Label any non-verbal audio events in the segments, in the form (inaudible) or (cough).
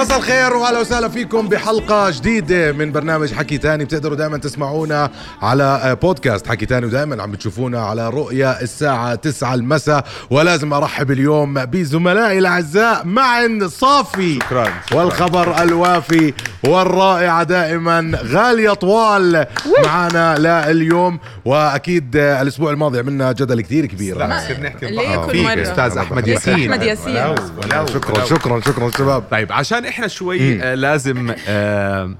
مساء الخير وأهلا وسهلا فيكم بحلقة جديدة من برنامج حكي تاني بتقدروا دائما تسمعونا على آه، بودكاست حكي تاني ودائما عم بتشوفونا على رؤيا الساعة 9 المساء ولازم أرحب اليوم بزملائي الأعزاء معن صافي شكراً، شكراً. والخبر الوافي والرائعة دائما غالية طوال معنا لليوم وأكيد آه، الأسبوع الماضي عملنا جدل كثير كبير لا نصير نحكي ليه. كل؟ أستاذ أحمد ياسين أحمد ياسين. شكرا. شكرا شكرا شباب طيب عشان إحنا شوي آه لازم آه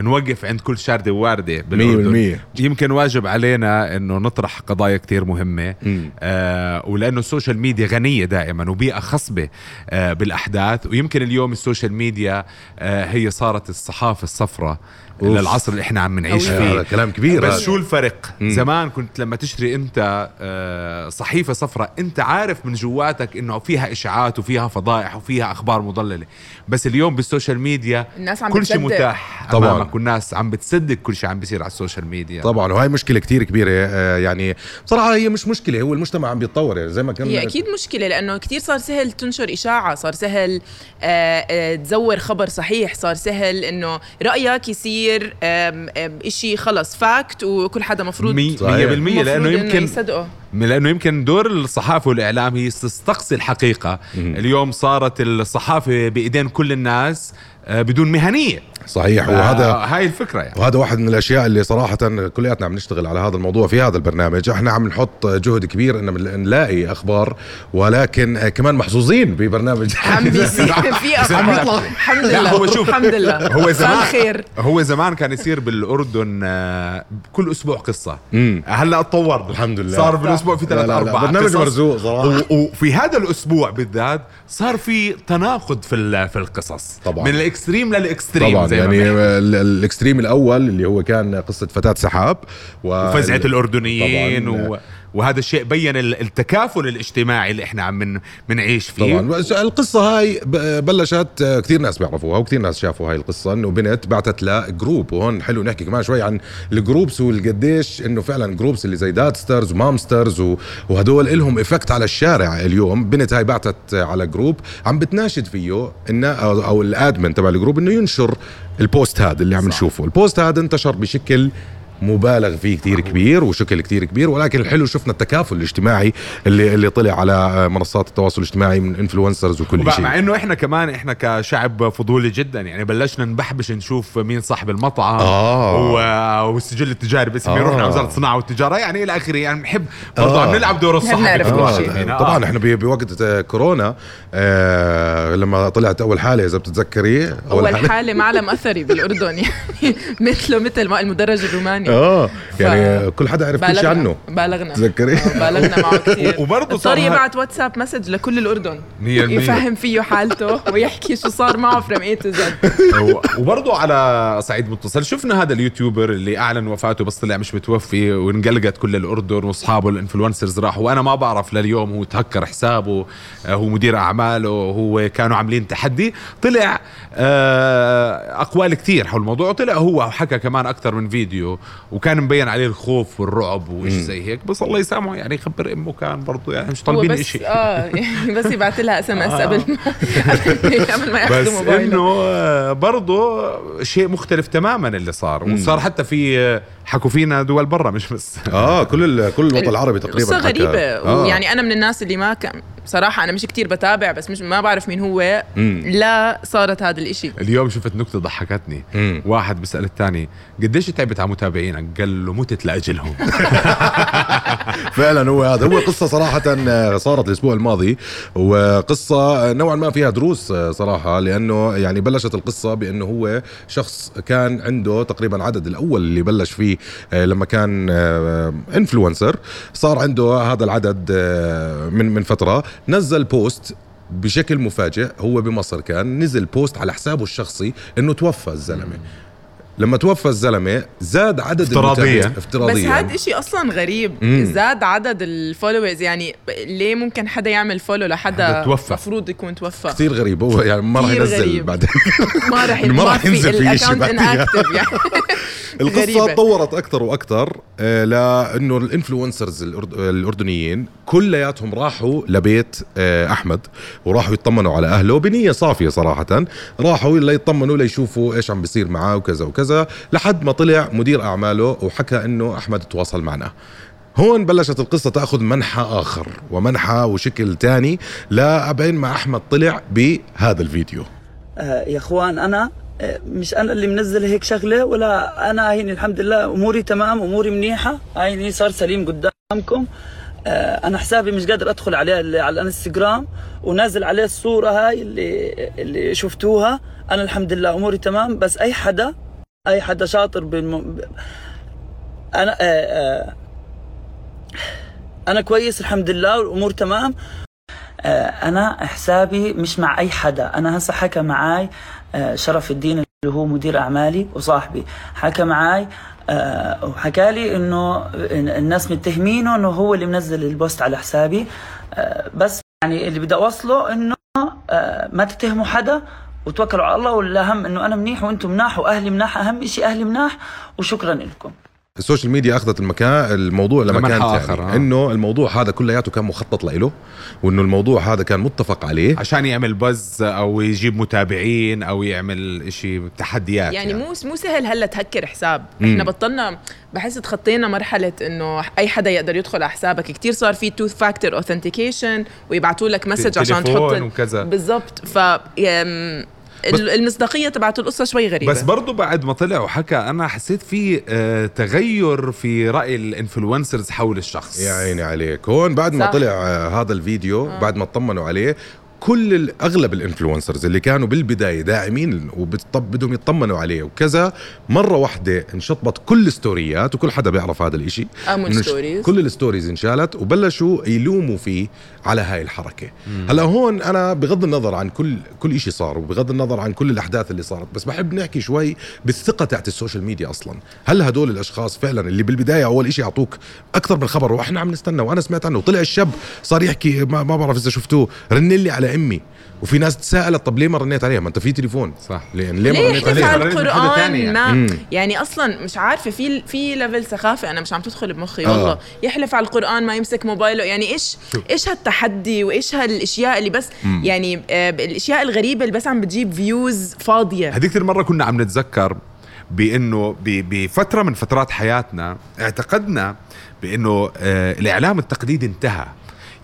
نوقف عند كل شاردة وواردة بالأردن. مية بالمية. يمكن واجب علينا إنه نطرح قضايا كتير مهمة مم. آه ولأنه ال social media غنية دائما وبيئة خصبة آه بالأحداث ويمكن اليوم ال social media آه هي صارت الصحافة الصفراء أوف. للعصر اللي إحنا عم نعيش هذا فيه كلام كبير بس هذا. شو الفرق مم. زمان كنت لما تشتري أنت آه، صحيفة صفراء أنت عارف من جواتك إنه فيها إشاعات وفيها فضائح وفيها أخبار مضللة بس اليوم بال social media الناس عم كل شيء. متاح طبعاً. امامك والناس عم بتصدق كل شيء عم بيصير على ال social media طبعا وهي مشكلة كتير كبيرة آه، يعني بصراحة هي مش مشكلة هو المجتمع عم بيتطور يعني زي ما كان هي أكيد مشكلة لأنه كثير صار سهل تنشر إشاعة صار سهل آه، آه، تزور خبر صحيح صار سهل إنه رأيك يصير آم، إشي خلص fact وكل حدا مفروض مية صحيح. مية بالمية لأنه مفروض إنه يمكن يصدقه لأنه يمكن دور الصحافة والإعلام هي تستقصي الحقيقة. اليوم صارت الصحافة بإيدين كل الناس آه، بدون مهنية. صحيح. وهذا هاي الفكرة يعني. وهذا واحد من الأشياء اللي صراحة كلياتنا عم نشتغل على هذا الموضوع في هذا البرنامج. إحنا عم نحط جهد كبير إن نلاقي أخبار ولكن كمان محظوظين ببرنامج. عم بيصير (laughs) في أخبار. (laughs) الحمد لله. هو شوف، الحمد لله. هو زمان خير هو زمان كان يصير بالأردن آه، كل أسبوع قصة. هلأ تطور الحمد لله. صار بالأسبوع في لا، ثلاث لا، لا، أربع برنامج. مرزوق صراحة. و- وفي هذا الأسبوع بالذات صار في تناقض في ال- في القصص. طبعاً. من ال extreme لل extreme. طبعا. يعني ال extreme الأول اللي هو كان قصة فتاة سحاب و- وفزعة الأردنيين. و... وهذا الشيء بين ال- التكافل الاجتماعي اللي إحنا عم من بنعيش فيه. طبعا. القصة هاي بلشت كثير ناس بيعرفوها وكثير ناس شافوا هاي القصة إنه بنت بعتت ل group وهون حلو نحكي كمان شوي عن ال groups والقديش إنه فعلا groups اللي زي Dadsters و Momsters و- وهدول لهم effect على الشارع اليوم. بنت هاي بعتت على group عم بتناشد فيه إنه أو, ال admin تبع ال group إنه ينشر ال post هذا اللي عم نشوفه. ال post هذا انتشر بشكل مبالغ فيه كتير كبير وشكل كتير كبير ولكن الحلو شفنا التكافل الاجتماعي اللي اللي طلع على منصات التواصل الاجتماعي من influencers وكل شيء مع إنه إحنا كمان إحنا كشعب فضولي جدا يعني بلشنا نبحبش نشوف مين صاحب المطعم آه. و- والسجل التجاري باسمي آه. رحنا وزارة الصناعة والتجارة يعني إلى آخره يعني بنحب برضه آه. نلعب دور الصحفي. شيء آه طبعا إحنا ب- بوقت آه، كورونا آه لما طلعت أول حالة إذا بتتذكري أول حالة معلم أثري بالأردن يعني (laughs) مثله مثل ما المدرج الروماني آه يعني كل حدا عرف كل شيء عنه. بالغنا. تذكري؟ آه، بالغنا معه (laughs) كثير وبرضه صار يبعت WhatsApp message لكل الأردن. مية بالمية. يفهم فيه حالته ويحكي شو صار معه from A to Z وبرضه على صعيد متصل شفنا هذا ال YouTuber اللي أعلن وفاته بس طلع مش متوفي وانقلقت كل الأردن وأصحابه ال influencers راحوا. وأنا ما بعرف لليوم هو تهكر حسابه آه، هو مدير أعماله هو كانوا عاملين تحدي. طلع آه، أقوال كثير حول الموضوع وطلع هو وحكى كمان أكثر من فيديو. وكان مبين عليه الخوف والرعب وشيء زي هيك. بس الله يسامحه يعني يخبر أمه كان برضه يعني مش طالبين بس شيء آه يعني بس يبعث لها SMS. قبل ما (laughs) قبل ما بس ياخذوا موبايله. إنه آه، برضه شيء مختلف تماما اللي صار. وصار حتى في آه، حكوا فينا دول برا مش بس. آه كل ال- كل الوطن العربي تقريبا. غريبة. آه. ويعني أنا من الناس اللي ما كان صراحة أنا مش كتير بتابع بس مش ما بعرف مين هو. مم. لا صارت هذا الإشي. اليوم شفت نكتة ضحكتني. مم. واحد بيسأل الثاني قديش تعبت على متابعينك؟ قال له متت لاجلهم (laughs) فعلا هو هذا. هو قصة صراحة آه، صارت الأسبوع الماضي. وقصة نوعا ما فيها دروس آه، صراحة لأنه يعني بلشت القصة بأنه هو شخص كان عنده تقريبا عدد الأول اللي بلش فيه آه، لما كان influencer صار عنده هذا العدد آه، من من فترة. نزل post بشكل مفاجئ هو بمصر كان نزل بوست على حسابه الشخصي إنه توفى الزلمة. لما توفى الزلمة زاد عدد افتراضياً. المتابعين بس افتراضيا هذا إشي أصلا غريب مم. زاد عدد ال followers يعني ليه ممكن حدا يعمل follow لحدا حدا توفى. مفروض يكون توفى كثير غريب هو يعني ما راح ينزل. بعدين (laughs) ما راح ما راح ينزل في. inactive يعني (laughs) القصة غريبة. تطورت أكثر وأكثر آه، لأنه ال influencers الأردنيين كلياتهم راحوا لبيت آه، أحمد وراحوا يطمنوا على أهله بنية صافية صراحة راحوا ليطمنوا ليشوفوا إيش عم بيصير معاه وكذا وكذا لحد ما طلع مدير أعماله وحكى إنه أحمد تواصل معنا. هون بلشت القصة تأخذ منحى آخر ومنحى وشكل تاني. لأبين ما أحمد طلع بهذا الفيديو. آه، يا أخوان أنا آه، مش أنا اللي منزل هيك شغلة ولا أنا هيني الحمد لله أموري تمام أموري منيحة. هيني صار سليم قدامكم. آه، أنا حسابي مش قادر أدخل عليه على الانستغرام ونازل عليه الصورة هاي اللي اللي شفتوها. أنا الحمد لله أموري تمام بس أي حدا أي حدا شاطر بالم... أنا آه، آه، أنا كويس الحمد لله والأمور تمام. آه، أنا حسابي مش مع أي حدا. أنا هسه حكى معاي شرف الدين اللي هو مدير أعمالي وصاحبي. حكى معاي وحكى لي إنه الناس متهمينه إنه هو اللي منزل البوست على حسابي. بس يعني اللي بدي أوصله إنه ما تتهموا حدا. وتوكلوا على الله والاهم إنه أنا منيح وأنتم مناح وأهلي مناح أهم شيء أهلي مناح وشكرا لكم. ال social media أخذت المكان الموضوع لمكان ثاني آخر، آه. إنه الموضوع هذا كلياته كان مخطط له وإنه الموضوع هذا كان متفق عليه. عشان يعمل buzz أو يجيب متابعين أو يعمل إشي تحديات يعني مو مو سهل هلأ تهكر حساب. إحنا بطلنا بحس تخطينا مرحلة إنه أي حدا يقدر يدخل على حسابك. كتير صار في two factor authentication ويبعتوا لك message عشان تحط. بالضبط. ف المصداقية تبعت القصة شوي غريبة بس برضو بعد ما طلع وحكى أنا حسيت في آه تغير في رأي ال influencers حول الشخص يا عيني عليك هون بعد ما صح. طلع آه، هذا الفيديو آه. بعد ما اطمنوا عليه كل ال- أغلب ال influencers اللي كانوا بالبداية داعمين وبدهم يطمنوا عليه وكذا مرة واحدة انشطبت كل ال story ات وكل حدا بيعرف هذا الإشي. كل ال stories انشالت وبلشوا يلوموا فيه على هاي الحركة. هلأ هون أنا بغض النظر عن كل كل شيء صار وبغض النظر عن كل الأحداث اللي صارت بس بحب نحكي شوي بالثقة تاعت ال social media أصلا. هل هدول الأشخاص فعلا اللي بالبداية أول شيء يعطوك أكثر من خبر وإحنا عم نستنى وأنا سمعت عنه وطلع الشاب صار يحكي ما, ما بعرف إذا شفتوه رن لي على أمي. وفي ناس تساءلت طب ليه ما رنيت عليها؟ ما أنت في تليفون. صح. ليه, ليه ما ليه رنيت يحلف عليها القرآن يعني. ما مم. يعني أصلا مش عارفة في في level سخافه أنا مش عم تدخل بمخي. آه. والله يحلف على القرآن ما يمسك موبايله. يعني إيش إيش هالتحدي وإيش هالأشياء اللي بس يعني آه الأشياء الغريبة اللي بس عم بتجيب views فاضية. هذيك المره كنا عم نتذكر بأنه ب- بفترة من فترات حياتنا اعتقدنا بأنه آه الإعلام التقليدي انتهى.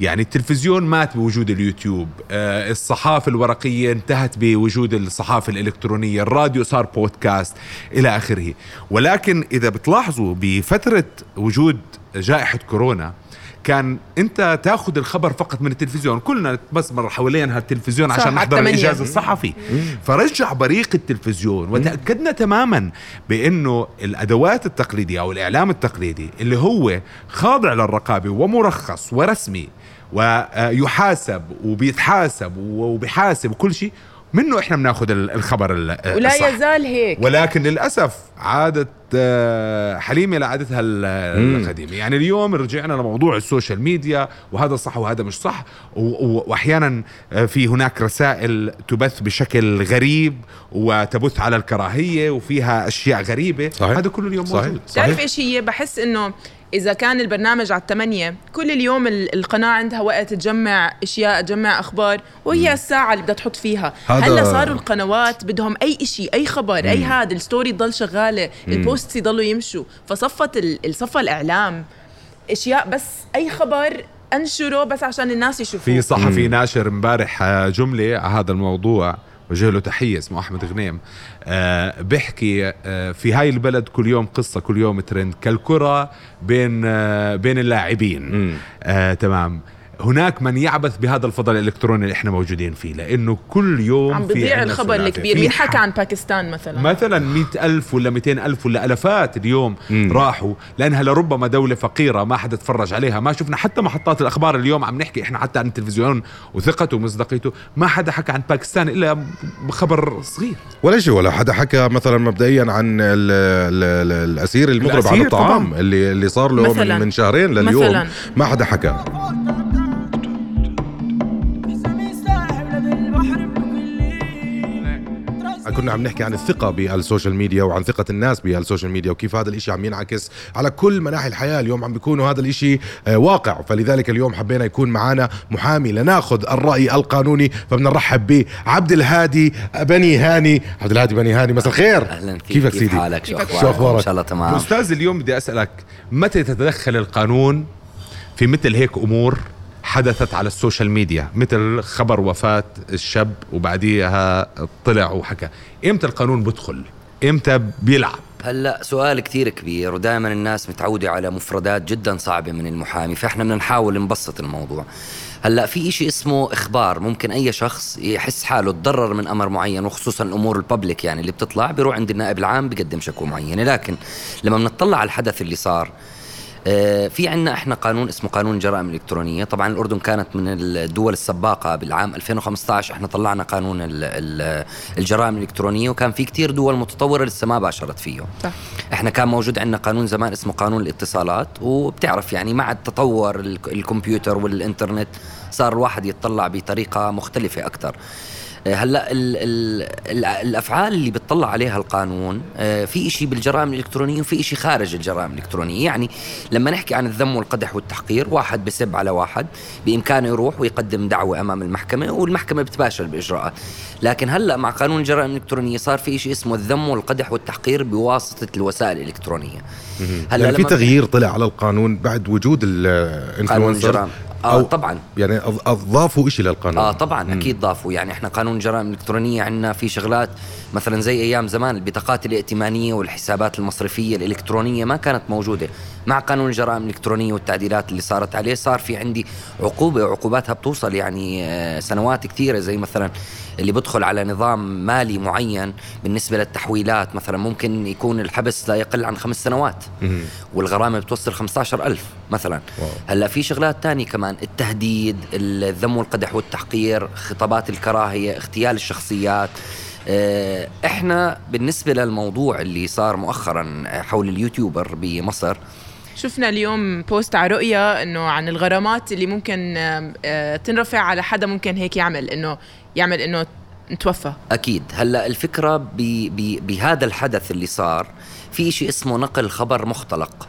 يعني التلفزيون مات بوجود اليوتيوب آه الصحافة الورقية انتهت بوجود الصحافة الإلكترونية الراديو صار بودكاست إلى آخره. ولكن إذا بتلاحظوا بفترة وجود جائحة كورونا كان أنت تاخذ الخبر فقط من التلفزيون. كلنا نتمسمر حوالين هالتلفزيون عشان نحضر. الاجازه الصحفي. فرجع بريق التلفزيون وتأكدنا تماما بأنه الأدوات التقليدية أو الإعلام التقليدي اللي هو خاضع للرقابة ومرخص ورسمي ويحاسب وبيتحاسب وبيحاسب وكل شيء منه إحنا بناخذ ال- الخبر ال- ولا الصح. يزال هيك. ولكن للأسف عادت آه، حليمة لعادتها ال- القديمة. يعني اليوم رجعنا لموضوع ال social media وهذا صح وهذا مش صح. وأحيانا آه، في هناك رسائل تبث بشكل غريب وتبث على الكراهية وفيها أشياء غريبة. صحيح. هذا كله اليوم صحيح. موجود. بتعرف إيش هي بحس إنه إذا كان البرنامج على الثمانية كل اليوم ال- القناة عندها وقت تجمع أشياء تجمع أخبار وهي الساعة اللي بدها تحط فيها. هلا صاروا القنوات بدهم أي إشي أي خبر أي هذا ال story تضل شغالة ال posts يضلوا يمشوا. فصفت ال- الصفى الإعلام. أشياء بس أي خبر أنشره بس عشان الناس يشوفوه. في صحفي ناشر امبارح آه، جملة على هذا الموضوع. وجه له تحية اسمه أحمد غنيم. آه بيحكي آه في هاي البلد كل يوم قصة كل يوم ترند كالكرة بين آه بين اللاعبين. آه تمام. هناك من يعبث بهذا الفضل الإلكتروني اللي إحنا موجودين فيه لأنه كل يوم عم عنا الخبر. الكبير مين حكى عن باكستان مثلا مثلا مئة ألف ولا 200 ألف ولا ألفات اليوم مم. راحوا لأنها لربما دولة فقيرة ما حدا تفرج عليها ما شفنا حتى محطات الأخبار اليوم عم نحكي إحنا حتى عن التلفزيون وثقته ومصداقيته ما حدا حكى عن باكستان إلا بخبر صغير ولا شيء ولا حدا حكى مثلا مبدئيا عن ال ال ال الأسير المضرب عن الطعام طبعاً. اللي اللي صار له مثلاً. من, من شهرين لليوم مثلاً. ما حدا حكى كنا عم نحكي عن الثقة بال social media وعن ثقة الناس بال social media وكيف هذا الإشي عم ينعكس على كل مناحي الحياة. اليوم عم بيكونوا هذا الإشي آه، واقع. فلذلك اليوم حبينا يكون معنا محامي لناخذ الرأي القانوني فبدنا نرحب به عبد الهادي بني هاني. عبد الهادي بني هاني مساء الخير. أهلا فيك. كيفك كيف سيدي؟ حالك؟ شو؟ أخبارك؟ شو أخبارك؟ إن شاء الله تمام. أستاذ اليوم بدي أسألك متى تتدخل القانون في مثل هيك أمور؟ حدثت على ال social media مثل خبر وفاة الشاب وبعديها طلع وحكى. إمتى القانون بدخل إمتى بيلعب؟ هلا سؤال كثير كبير ودائما الناس متعودة على مفردات جدا صعبة من المحامي فإحنا بدنا نحاول نبسط الموضوع. هلا في إشي اسمه إخبار ممكن أي شخص يحس حاله تضرر من أمر معين وخصوصا الأمور الببليك يعني اللي بتطلع بيروح عند النائب العام بيقدم شكوى معينة. لكن لما بنطلع على الحدث اللي صار في عنا إحنا قانون اسمه قانون الجرائم الإلكترونية. طبعا الأردن كانت من الدول السباقة بالعام 2015 إحنا طلعنا قانون ال- ال- الجرائم الإلكترونية وكان في كتير دول متطورة لسه ما باشرت فيه. صح. إحنا كان موجود عندنا قانون زمان اسمه قانون الاتصالات وبتعرف يعني مع التطور ال- الكمبيوتر والإنترنت صار الواحد يتطلع بطريقة مختلفة أكثر هلا ال ال ال الأفعال اللي بتطلع عليها القانون آه، في إشي بالجرائم الإلكترونية وفي إشي خارج الجرائم الإلكترونية. يعني لما نحكي عن الذم والقدح والتحقير واحد بسب على واحد بإمكانه يروح ويقدم دعوة أمام المحكمة والمحكمة بتباشر باجراءات لكن هلا مع قانون الجرائم الإلكترونية صار في إشي اسمه الذم والقدح والتحقير بواسطة الوسائل الإلكترونية. هلا يعني في تغيير طلع على القانون بعد وجود الإنفلونسر. آه طبعا. يعني اضافوا شيء للقانون. آه طبعا أكيد ضافوا. يعني إحنا قانون الجرائم الالكترونيه عندنا في شغلات مثلا زي أيام زمان البطاقات الائتمانية والحسابات المصرفية الإلكترونية ما كانت موجودة. مع قانون الجرائم الالكترونيه والتعديلات اللي صارت عليه صار في عندي عقوبة وعقوباتها بتوصل يعني آه، سنوات كثيرة. زي مثلا اللي بدخل على نظام مالي معين بالنسبة للتحويلات مثلا ممكن يكون الحبس لا يقل عن خمس سنوات. والغرامة بتوصل 15000 مثلا. هلأ في شغلات تانية كمان التهديد الذم والقدح والتحقير خطابات الكراهية اغتيال الشخصيات. آه، إحنا بالنسبة للموضوع اللي صار مؤخرا حول اليوتيوبر بمصر. شفنا اليوم بوست على رؤيا إنه عن الغرامات اللي ممكن آه، تنرفع على حدا ممكن هيك يعمل إنه يعمل إنه نتوفى أكيد. هلأ الفكرة بهذا الحدث اللي صار في شيء اسمه نقل خبر مختلق.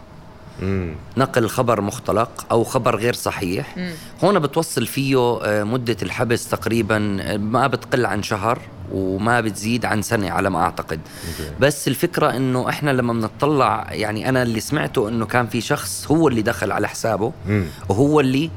نقل خبر مختلق أو خبر غير صحيح. هون بتوصل فيه آه، مدة الحبس تقريبا آه، ما بتقل عن شهر وما بتزيد عن سنة على ما أعتقد. بس الفكرة إنه إحنا لما بنطلع يعني أنا اللي سمعته إنه كان في شخص هو اللي دخل على حسابه. وهو اللي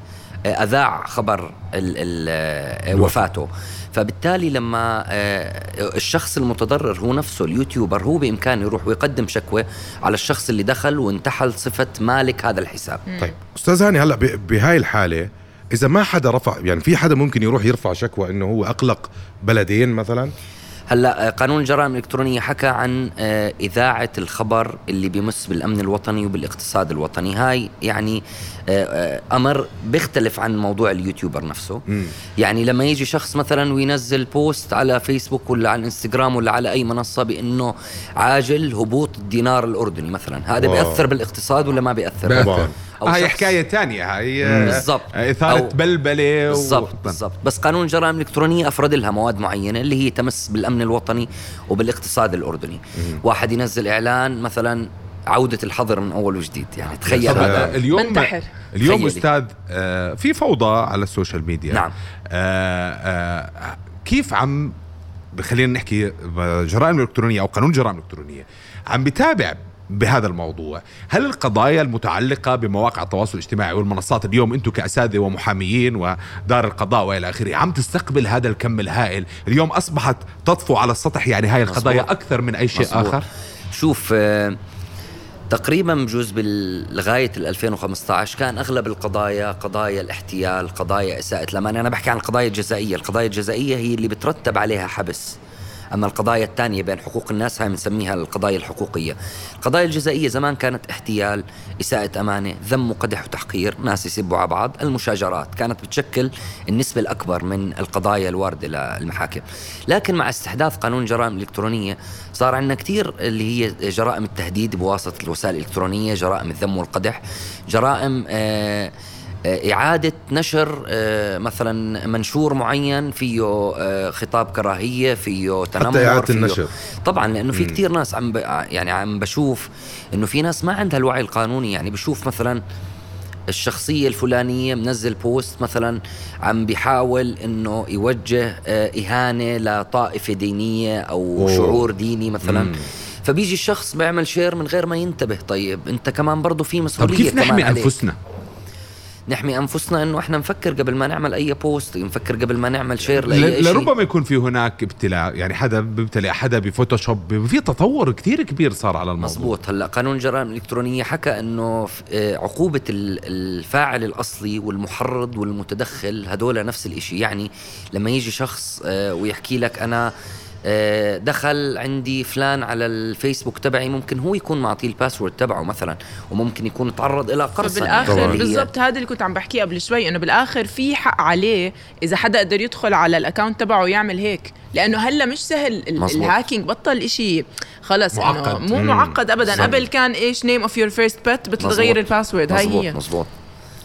أذاع خبر ال ال آه، وفاته. فبالتالي لما آه، الشخص المتضرر هو نفسه اليوتيوبر هو بإمكانه يروح ويقدم شكوى على الشخص اللي دخل وانتحل صفة مالك هذا الحساب. طيب أستاذ هاني هلا ب- بهاي الحالة إذا ما حدا رفع يعني في حدا ممكن يروح يرفع شكوى إنه هو أقلق بلدين مثلا؟ هلا آه، قانون الجرائم الإلكترونية حكى عن آه، إذاعة الخبر اللي بيمس بالأمن الوطني وبالاقتصاد الوطني هاي يعني آه، أمر بيختلف عن موضوع ال YouTuber نفسه يعني لما يجي شخص مثلا وينزل post على فيسبوك ولا على الانستغرام ولا على أي منصة بإنه عاجل هبوط الدينار الأردني مثلا هذا wow. بيأثر بالإقتصاد ولا ما بيأثر طبعاً. أو هاي حكاية تانية هاي آه، بالضبط. آه، إثارة بلبلة و- بالضبط بالضبط بس قانون الجرائم الالكترونيه افرد لها مواد معينة اللي هي تمس بالأمن الوطني وبالاقتصاد الأردني واحد ينزل إعلان مثلا عودة الحظر من أول وجديد يعني تخيل هذا هذا اليوم منتحر. اليوم تخيلي. أستاذ آه، في فوضى على ال social media نعم. آه، آه، كيف عم خلينا نحكي جرائم الالكترونيه أو قانون الجرائم الالكترونيه عم بتابع بهذا الموضوع هل القضايا المتعلقة بمواقع التواصل الاجتماعي والمنصات اليوم أنتم كأساتذة ومحاميين ودار القضاء وإلى آخره عم تستقبل هذا الكم الهائل اليوم أصبحت تطفو على السطح يعني هاي القضايا مظبوط. أكثر من أي شيء مظبوط. آخر شوف آه، تقريبا بجوز لغايه ال 2015 كان أغلب القضايا قضايا الاحتيال، قضايا إساءة الأمان، أنا بحكي عن القضايا الجزائية، القضايا الجزائية هي اللي بترتب عليها حبس. أما القضايا الثانية بين حقوق الناس هاي بنسميها القضايا الحقوقية. القضايا الجزائية زمان كانت احتيال، إساءة أمانة، ذم وقدح وتحقير، ناس يسبوا على بعض، المشاجرات كانت بتشكل النسبة الأكبر من القضايا الواردة للمحاكم. لكن مع استحداث قانون الجرائم الالكترونيه صار عندنا كثير اللي هي جرائم التهديد بواسطة الوسائل الإلكترونية، جرائم الذم والقدح، جرائم آه، إعادة نشر آه، مثلا منشور معين فيه آه، خطاب كراهية فيه تنمر إعادة فيه النشر. طبعا لأنه في كتير ناس عم. يعني عم بشوف إنه في ناس ما عندها الوعي القانوني يعني بشوف مثلا الشخصية الفلانية منزل post مثلا عم بيحاول إنه يوجه آه، إهانة لطائفة دينية أو أوه. شعور ديني مثلا مم. فبيجي الشخص بيعمل share من غير ما ينتبه طيب أنت كمان برضه في طب مسؤولية كيف كمان نحمي عليك. نحمي أنفسنا إنه إحنا نفكر قبل ما نعمل أي post نفكر قبل ما نعمل share لأي شيء لربما يكون في هناك ابتلاء يعني حدا بيبتلع حدا بفوتوشوب في تطور كتير كبير صار على الموضوع. مزبوط هلأ قانون الجرائم الالكترونيه حكى إنه آه، عقوبة ال- الفاعل الأصلي والمحرض والمتدخل هدول نفس الإشي. يعني لما يجي شخص آه، ويحكي لك أنا دخل عندي فلان على الفيسبوك تبعي ممكن هو يكون معطيه ال password تبعه مثلا وممكن يكون تعرض إلى قرصنه بالاخر بالضبط هذا اللي كنت عم بحكيه قبل شوي إنه بالآخر في حق عليه إذا حدا قدر يدخل على ال account تبعه ويعمل هيك لأنه هلأ مش سهل مزبوط. ال hacking بطل إشي خلص إنه معقد. مو. معقد ابدا صح. قبل كان إيش name of your first pet بتغير. ال password هاي هي مزبوط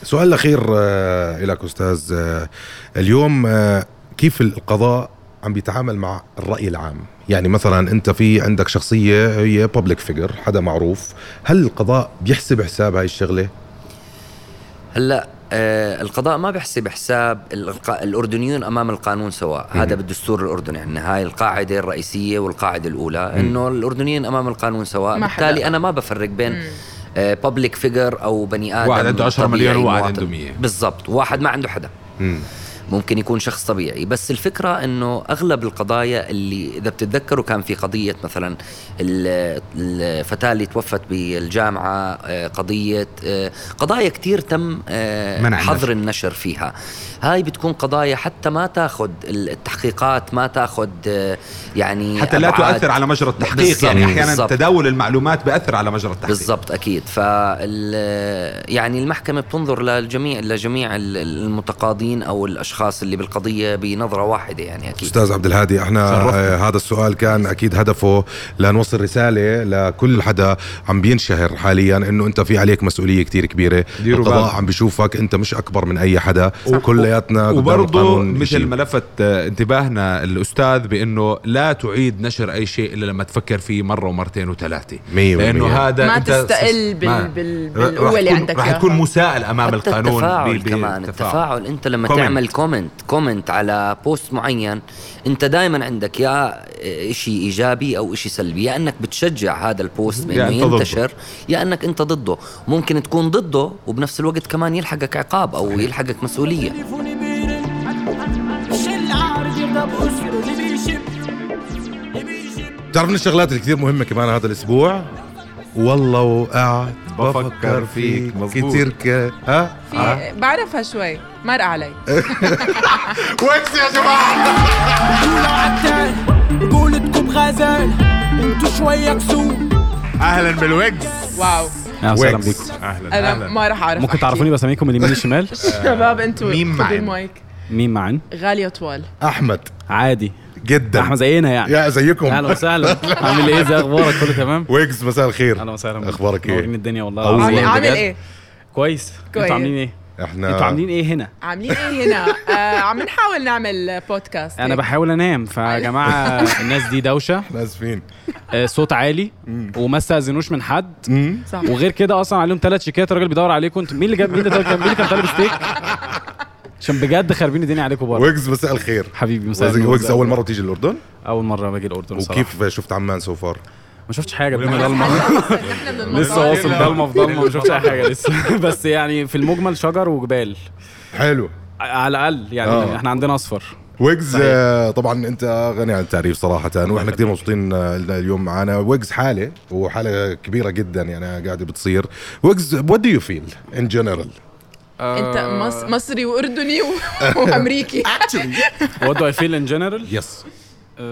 السؤال الأخير آه، لك أستاذ آه، اليوم آه، كيف القضاء عم بيتعامل مع الرأي العام. يعني مثلا أنت في عندك شخصية هي public figure حدا معروف. هل القضاء بيحسب حساب هاي الشغلة؟ هلأ آه القضاء ما بيحسب حساب الأردنيون أمام القانون سواء هذا بالدستور الأردني. عندنا هاي القاعدة الرئيسية والقاعدة الأولى. إنه الأردنيين أمام القانون سواء. بالتالي أنا ما بفرق بين بابليك فيجر أو بني آدم واحد عنده 10 مليون وواحد. عنده 100. بالضبط. واحد ما عنده حدا. مم. ممكن يكون شخص طبيعي بس الفكرة إنه أغلب القضايا اللي إذا بتتذكروا كان في قضية مثلا ال- الفتاة اللي توفت بالجامعة آه، قضية آه، قضايا كتير تم آه، حظر النشر. فيها هاي بتكون قضايا حتى ما تاخذ التحقيقات ما تاخذ يعني حتى لا. تؤثر على مجرى التحقيق يعني أحيانا بالضبط. تداول المعلومات بأثر على مجرى التحقيق بالضبط أكيد فال يعني المحكمة بتنظر للجميع لجميع ال- المتقاضين أو الأشخاص اللي بالقضية بنظرة واحدة يعني أكيد أستاذ عبد الهادي إحنا. آه هذا السؤال كان أكيد هدفه لنوصل رسالة لكل حدا عم بينشهر حاليا إنه أنت في عليك مسؤولية كتير كبيرة القضاء. عم بيشوفك أنت مش أكبر من أي حدا كلياتنا قدام وبرضه مثل. ما لفت آه، انتباهنا الأستاذ بأنه لا تعيد نشر أي شيء إلا لما تفكر فيه مرة ومرتين وثلاثة مية لأنه. هذا ما أنت تستقل بال- ما- بال- رح بالقوة اللي عندك رح. تكون مسائل أمام القانون التفاعل كمان التفاعل أنت لما. تعمل comment comment على post معين. انت دائما عندك يا شيء إيجابي أو شيء سلبي يا إنك بتشجع هذا ال post بانه ضده. ينتشر يا إنك أنت ضده. ممكن تكون ضده وبنفس الوقت كمان يلحقك عقاب أو يلحقك مسؤولية. بتعرف من الشغلات اللي كثير مهمة كمان هذا الأسبوع؟ والله وقعد بفكر فيك. مزبوط. كثير ك... ها؟ في بعرفها شوي مرق علي. (laughs) ويكس يا جماعة. قولتكم غزال انتو شوية كسور أهلا بالويجز واو أهلا. بيكم أهلا أنا أهلا. ما راح أعرف ممكن. تعرفوني بسميكم من اليمين الشمال (laughs) شباب أنتوا مين معن؟ مين معن؟ غالية طوال. أحمد. عادي. جدا. احمد زينا يعني. يا زيكم. أهلا وسهلا. (laughs) عامل إيه؟ ازي أخبارك؟ كله تمام؟ ويكس مساء الخير. أهلا وسهلا. أخبارك إيه؟ منورين الدنيا والله عامل عامل. إيه؟ كويس. كويس. أنتوا عاملين إيه؟ إحنا أنتوا عاملين إيه هنا؟ عاملين إيه هنا؟ (laughs) آه عم نحاول نعمل بودكاست أنا بحاول أنام. فيا جماعة الناس دي دوشة. (laughs) إحنا اسفين آه، صوت عالي. وما استاذنوش من حد. صح. وغير كده أصلا عليهم ثلاث شيكات. الراجل بيدور عليكم. أنتوا مين اللي جاب مين اللي طالب- كان مين اللي كان طالب ستيك؟ عشان بجد خاربين الدنيا عليكم بره ويجز مساء الخير. حبيبي مساء النور. ويجز أول مرة تيجي الأردن؟ أول مرة باجي الأردن وكيف شفت عمان so far ما شفتش حاجة ضلمة. (laughs) (laughs) لسه. واصل ضلمة. في ضلمة ما شفتش أي حاجة لسه. (laughs) بس يعني في المجمل شجر وجبال. حلو. على الأقل يعني آه. إحنا عندنا أصفر. ويجز آه، طبعا أنت غني عن التعريف صراحة وإحنا كثير مبسوطين آه، اليوم معنا ويجز حالة وحالة كبيرة جدا يعني قاعدة بتصير. ويجز what do you feel in general انت مص... مصري وأردني و... (laughs) وأمريكي. (laughs) What do I feel in general? yes Uh,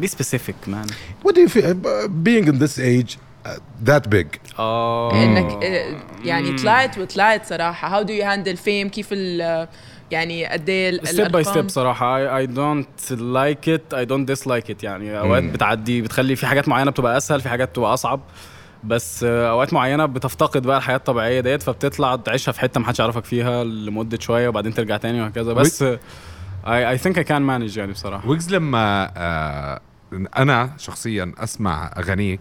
be specific man. what do you feel being in this age uh, that big? آه. إنك آه، يعني طلعت وطلعت صراحة. how do you handle fame كيف ال يعني قد إيه step by? step صراحة. I, I don't like it. I don't dislike it يعني. أوقات بتعدي بتخلي في حاجات معينة بتبقى أسهل في حاجات بتبقى أصعب. بس اوقات معينة بتفتقد بقى الحياة الطبيعية ديت فبتطلع تعيشها في حتة ما حدش يعرفك فيها لمدة شوية وبعدين ترجع تاني وهكذا. بس I, I think I can manage يعني بصراحة. ويجز لما آه أنا شخصيا أسمع أغانيك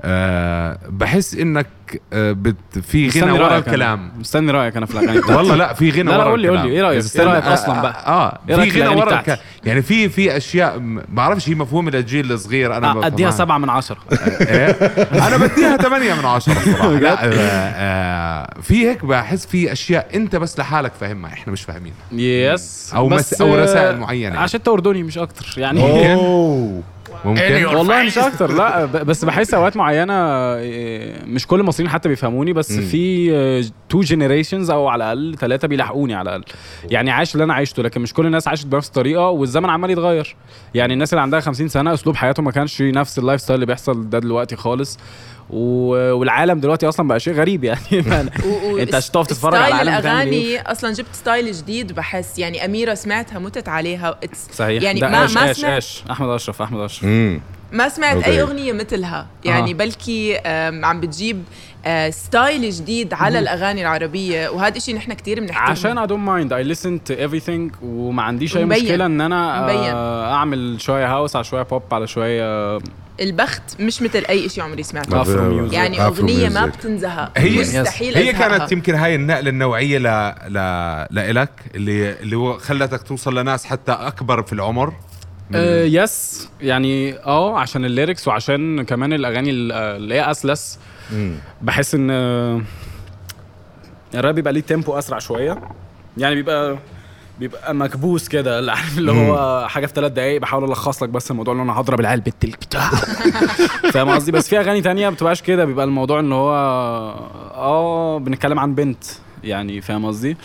آه بحس إنك آه بت في غنى ورا. الكلام مستني رأيك أنا في الأغاني (laughs) بتاعتي. والله لا في غنى لا، لا، ورا قول لي- قول لي،. إيه إيه استنى- رأيك آه، أصلاً بقى؟ آه إيه رأيك في في غنى ورا؟ الكلام يعني في في أشياء ما بعرفش هي مفهومه للجيل الصغير أنا آه، أديها. سبعة من عشرة (laughs) إيه؟ أنا بديها 8 من 10 صراحة لا آه آه في هيك بحس في أشياء أنت بس لحالك فاهمها إحنا مش فاهمين yes مس- أو آه، رسائل معينة. عشان انت اردني مش أكتر يعني أوه (laughs) ممكن. والله مش أكتر. لا بس بحس أوقات معينة آه، مش كل المصريين حتى بيفهموني بس في two generations أو على الأقل ثلاثة بيلاحقوني على الأقل. يعني عايش اللي أنا عايشته لكن مش كل الناس عاشت بنفس الطريقة والزمن عمال يتغير. يعني الناس اللي عندها 50 سنة أسلوب حياتهم ما كانش نفس ال lifestyle اللي بيحصل ده دلوقتي خالص. والعالم دلوقتي أصلا بقى شيء غريب يعني. (laughs) أنت عشان تقف تتفرج على العالم الأغاني أصلا جبت style جديد بحس. يعني أميرة سمعتها متت عليها. It's- صحيح. يعني ده ما اش ما سمعت اش أحمد أشرف أحمد أشرف. ما سمعت okay. أي أغنية مثلها يعني آه. بلكي عم بتجيب آه، style جديد على الأغاني العربية. وهذا الشيء نحن كثير بنحترمه. عشان I don't mind. I listen to everything. وما عنديش أي. مشكلة إن أنا مبين. آه، أعمل شوية house على شوية بوب على شوية البخت مش مثل أي شيء عمري سمعته. يعني أغنية ما. بتنزهق هي مستحيل هي أزهقها. كانت يمكن هاي النقلة النوعية ل ل لإلك اللي اللي هو خلتك توصل لناس حتى أكبر في العمر؟ آه yes يعني آه عشان ال lyrics وعشان كمان الأغاني ال- آه، اللي هي أسلس. بحس إن آه، الراب بيبقى ليه tempo أسرع شوية. يعني بيبقى بيبقى مكبوس كده اللي عارف اللي هو حاجة في ثلاث دقايق بحاول ألخص لك بس الموضوع اللي أنا هضرب العيال بت بتاع. (laughs) فاهم قصدي؟ بس في أغاني تانية ما بتبقاش كده بيبقى الموضوع ان هو آه بنتكلم عن بنت يعني فاهم قصدي؟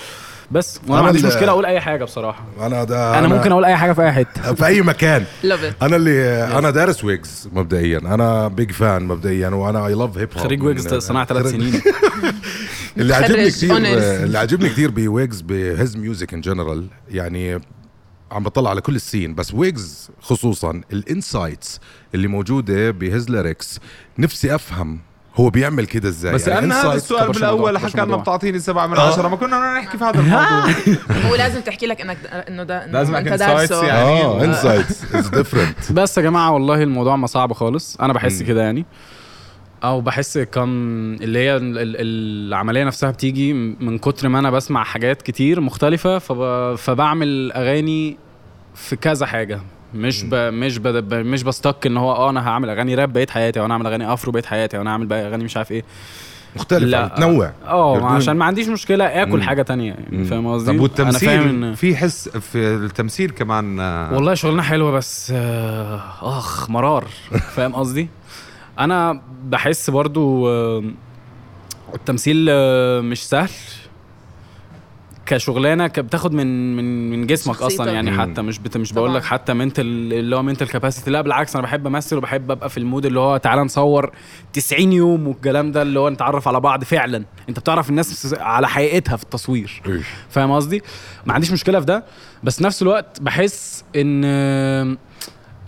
بس. وأنا أنا ما عنديش مشكلة أقول أي حاجة بصراحة. أنا ده أنا ممكن أقول أي حاجة في أي حتة. (laughs) في أي مكان. Love it. أنا اللي أنا دارس ويجز مبدئيا. أنا big fan مبدئيا وأنا I love hip hop خريج ويجز صناعة ثلاث سنين. (laughs) اللي كثير honors. اللي عجبني كثير بويجز بهز music in general يعني عم بطلع على كل ال scene. بس ويجز خصوصا ال insights اللي موجودة بهز lyrics نفسي أفهم هو بيعمل كده إزاي؟ بس يعني لأن هذا السؤال بالأول حكى لنا. بتعطيني سبعة من عشرة. ما كنا بدنا نحكي في هذا الموضوع. (laughs) (laughs) هو لازم تحكي لك إنك إنه ده إنه لازم أنت دارسه يعني. آه insights is different بس يا جماعة والله الموضوع ما صعب خالص. أنا بحس كده يعني. أو بحس كم اللي هي ال- ال- العملية نفسها بتيجي من كتر ما أنا بسمع حاجات كتير مختلفة فب... فبعمل أغاني في كذا حاجة. مش ب... مش ب... ب... مش بستك ان هو آه أنا هعمل أغاني راب بقيت حياتي وأنا هعمل أغاني أفرو بقيت حياتي وأنا هعمل بقى أغاني مش عارف إيه. مختلف لا. متنوع آه عشان ما عنديش مشكلة آكل مم. حاجة تانية يعني فاهم قصدي؟ طب أنا والتمثيل فاهم إن- في حس في التمثيل كمان آه، والله شغلنا حلوة بس آه، آخ مرار فاهم قصدي؟ أنا بحس برضو آه، التمثيل مش سهل كشغلانة ك- بتاخد من من من جسمك أصلا. يعني مم. حتى مش بت مش بقول لك. حتى منتل اللي هو منتل كاباسيتي لا بالعكس أنا بحب أمثل وبحب أبقى في المود اللي هو تعالى نصور 90 يوم والكلام ده اللي هو نتعرف على بعض فعلا أنت بتعرف الناس على حقيقتها في التصوير. فاهم قصدي ما عنديش مشكلة في ده بس نفس الوقت بحس إن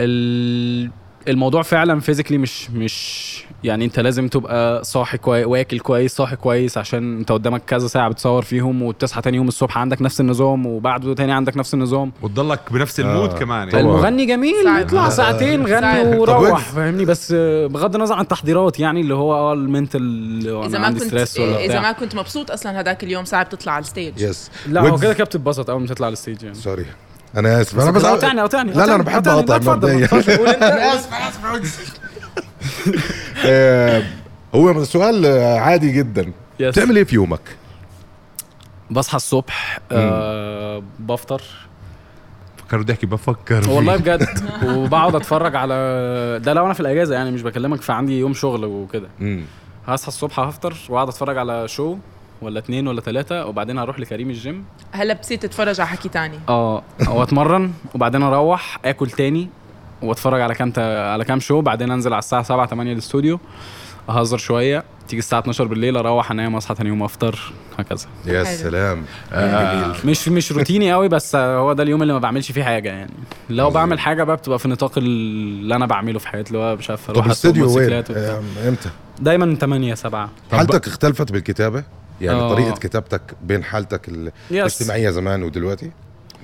ال- الموضوع فعلا physically مش مش يعني انت لازم تبقى صاحي كويس واكل كويس صاحي كويس عشان انت قدامك كذا ساعة بتصور فيهم وتصحى تاني يوم الصبح عندك نفس النظام وبعده تاني عندك نفس النظام وتضلك بنفس ال mood آه. كمان. يعني المغني جميل. يطلع آه. ساعتين. غني وروح. فاهمني بس بغض النظر عن التحضيرات يعني اللي هو آه ال mental إذا ما عندي كنت stress ولا إذا ما كنت مبسوط أصلا هذاك اليوم صعب تطلع على ال stage yes لا هو كده كده بتتبسط أول ما تطلع على ال stage يعني sorry أنا آسف. أنا بس قاطعني قاطعني لا لا أنا بحب أقاطع مبدئيا (laughs) آه، هو سؤال عادي جدا. بتعمل إيه في يومك؟ بصحى الصبح آه بفطر. فكر بدي احكي بفكر والله. بجد. (laughs) وبقعد أتفرج على ده لو أنا في الأجازة يعني مش بكلمك في عندي يوم شغل وكده. هصحى الصبح هفطر وأقعد أتفرج على شو ولا اتنين ولا تلاتة وبعدين هروح لكريم الجيم هلا بتصير تتفرج على حكي تاني آه وأتمرن وبعدين أروح آكل تاني وأتفرج على كام. على كام شو بعدين أنزل على الساعة 7 8 الاستوديو أهزر شوية تيجي الساعة 12 بالليل أروح أنام أصحى تاني يوم أفطر هكذا يا. سلام آه. مش مش روتيني قوي بس هو ده اليوم اللي ما بعملش فيه حاجة يعني لو. بعمل حاجة بقى بتبقى في نطاق اللي أنا بعمله في حياتي اللي هو مش عارف أروح. آه، إمتى؟ دايما 8 7 حالتك اختلفت بالكتابة؟ يعني آه. طريقة كتابتك بين حالتك الاجتماعية زمان ودلوقتي؟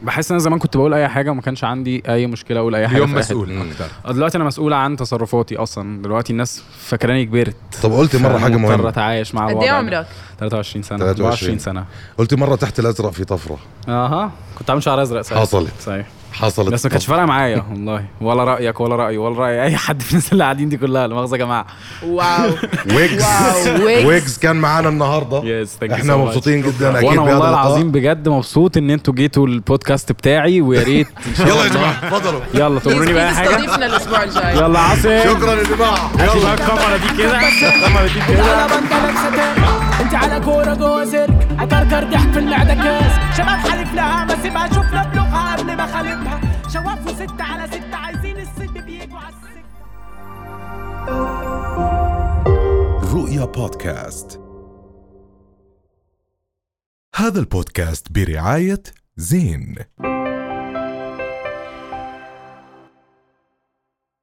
بحس إن أنا زمان كنت بقول أي حاجة وما كانش عندي أي مشكلة أقول أي حاجة اليوم. مسؤول مم. أكثر آه، دلوقتي أنا مسؤول عن تصرفاتي أصلا دلوقتي الناس فاكراني كبرت طب قلت مرة حاجة مضطر مهمه أتعايش مع قد إيه. عمرك؟ 23 سنة 23 24 سنة قلت مرة تحت الأزرق في طفرة أها كنت عامل شعر أزرق ساعتها حصلت. صحيح حصلت بس ما كانتش فارقة معايا والله. ولا رأيك ولا رأيي ولا رأي أي حد في الناس اللي قاعدين دي كلها لا مؤاخذه يا جماعة. واو. ويجز. ويجز. كان معانا النهارده. يس إحنا مبسوطين جدا. أكيد وأنا والله. العظيم بجد مبسوط إن أنتوا جيتوا البودكاست بتاعي ويا ريت يلا يا جماعة تفضلوا يلا تمرني بأي حاجة. استضيفنا الأسبوع الجاي. يلا عاصم شكرا يا جماعة. بقى الكاميرا دي كده. الكاميرا دي كده. انت على كورة جوه سيرك أكركر ضحك في المعده كاس. شباب حلف لها ما سيبها شوف بلوغها قبل ما خالفها شواف وستة على ستة عايزين الست بيجوا على السكة رؤيا بودكاست. هذا البودكاست برعاية زين.